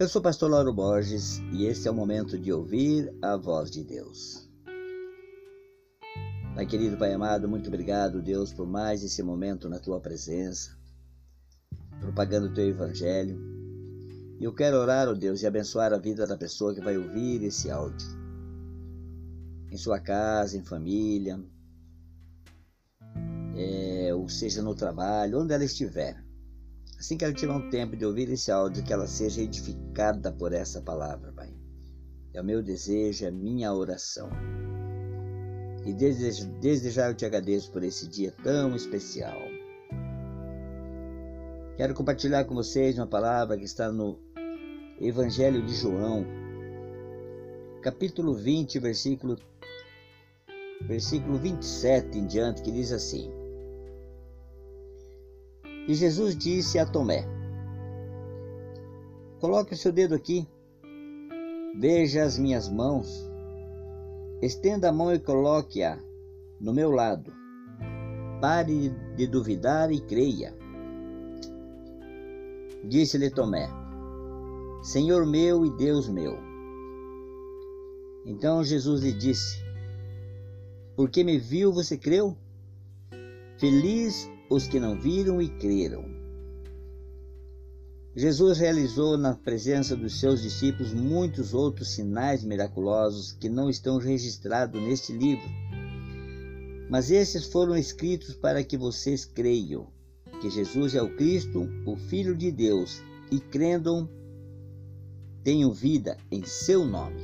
Eu sou o pastor Lauro Borges e este é o momento de ouvir a voz de Deus. Pai querido, Pai amado, muito obrigado, Deus, por mais esse momento na tua presença, propagando o teu evangelho. E eu quero orar, ó Deus, e abençoar a vida da pessoa que vai ouvir esse áudio. Em sua casa, em família, é, ou seja, no trabalho, onde ela estiver. Assim que ela tiver um tempo de ouvir esse áudio, que ela seja edificada por essa palavra, Pai. É o meu desejo, é a minha oração. E desde, desde já eu te agradeço por esse dia tão especial. Quero compartilhar com vocês uma palavra que está no Evangelho de João, capítulo 20, versículo, versículo 27 em diante, que diz assim: e Jesus disse a Tomé: Coloque o seu dedo aqui, veja as minhas mãos, estenda a mão e coloque-a no meu lado. Pare de duvidar e creia. Disse-lhe Tomé: Senhor meu e Deus meu. Então Jesus lhe disse: Porque me viu, você creu? Feliz os que não viram e creram. Jesus realizou na presença dos seus discípulos muitos outros sinais miraculosos que não estão registrados neste livro. Mas esses foram escritos para que vocês creiam que Jesus é o Cristo, o Filho de Deus, e crendo, tenham vida em seu nome.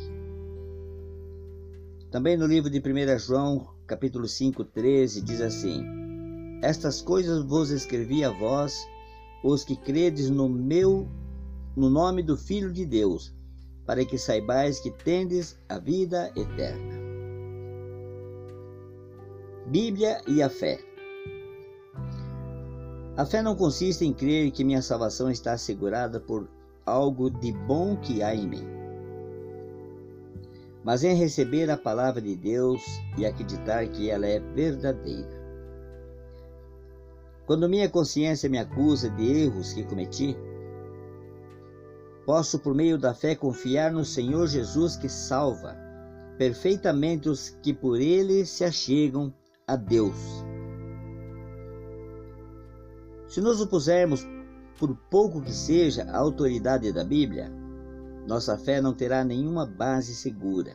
Também no livro de 1 João, capítulo 5, 13, diz assim: estas coisas vos escrevi a vós, os que credes no meu no nome do Filho de Deus, para que saibais que tendes a vida eterna. Bíblia e a fé. A fé não consiste em crer que minha salvação está assegurada por algo de bom que há em mim, mas em receber a palavra de Deus e acreditar que ela é verdadeira. Quando minha consciência me acusa de erros que cometi, posso, por meio da fé, confiar no Senhor Jesus que salva perfeitamente os que por ele se achegam a Deus. Se nos opusermos, por pouco que seja, à autoridade da Bíblia, nossa fé não terá nenhuma base segura,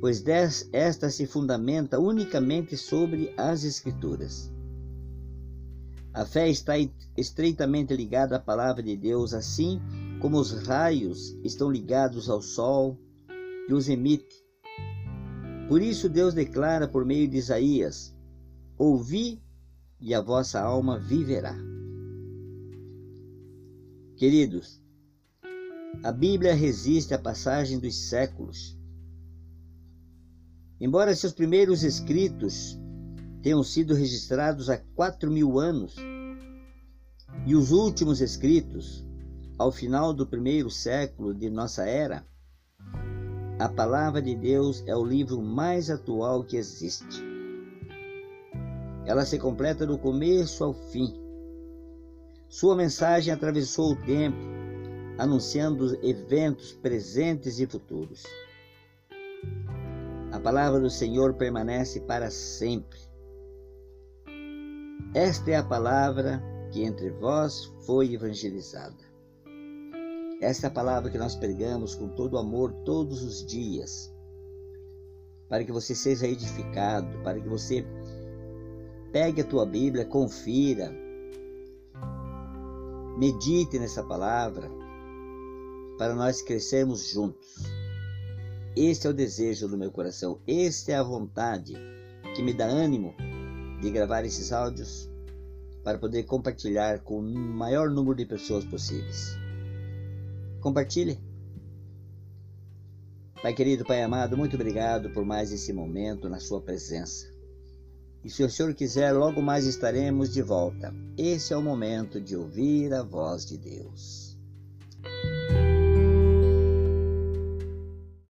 pois esta se fundamenta unicamente sobre as Escrituras. A fé está estreitamente ligada à palavra de Deus, assim como os raios estão ligados ao sol que os emite. Por isso Deus declara por meio de Isaías: Ouvi e a vossa alma viverá. Queridos, a Bíblia resiste à passagem dos séculos. Embora seus primeiros escritos tenham sido registrados há quatro mil anos, e os últimos escritos, ao final do primeiro século de nossa era, a Palavra de Deus é o livro mais atual que existe. Ela se completa do começo ao fim. Sua mensagem atravessou o tempo, anunciando eventos presentes e futuros. A palavra do Senhor permanece para sempre esta é a palavra que entre vós foi evangelizada. Esta é a palavra que nós pregamos com todo amor todos os dias, para que você seja edificado, para que você pegue a tua Bíblia, confira, medite nessa palavra, para nós crescermos juntos. Este é o desejo do meu coração, esta é a vontade que me dá ânimo de gravar esses áudios para poder compartilhar com o maior número de pessoas possíveis. Compartilhe. Pai querido, Pai amado, muito obrigado por mais esse momento na Sua presença. E se o Senhor quiser, logo mais estaremos de volta. Esse é o momento de ouvir a voz de Deus.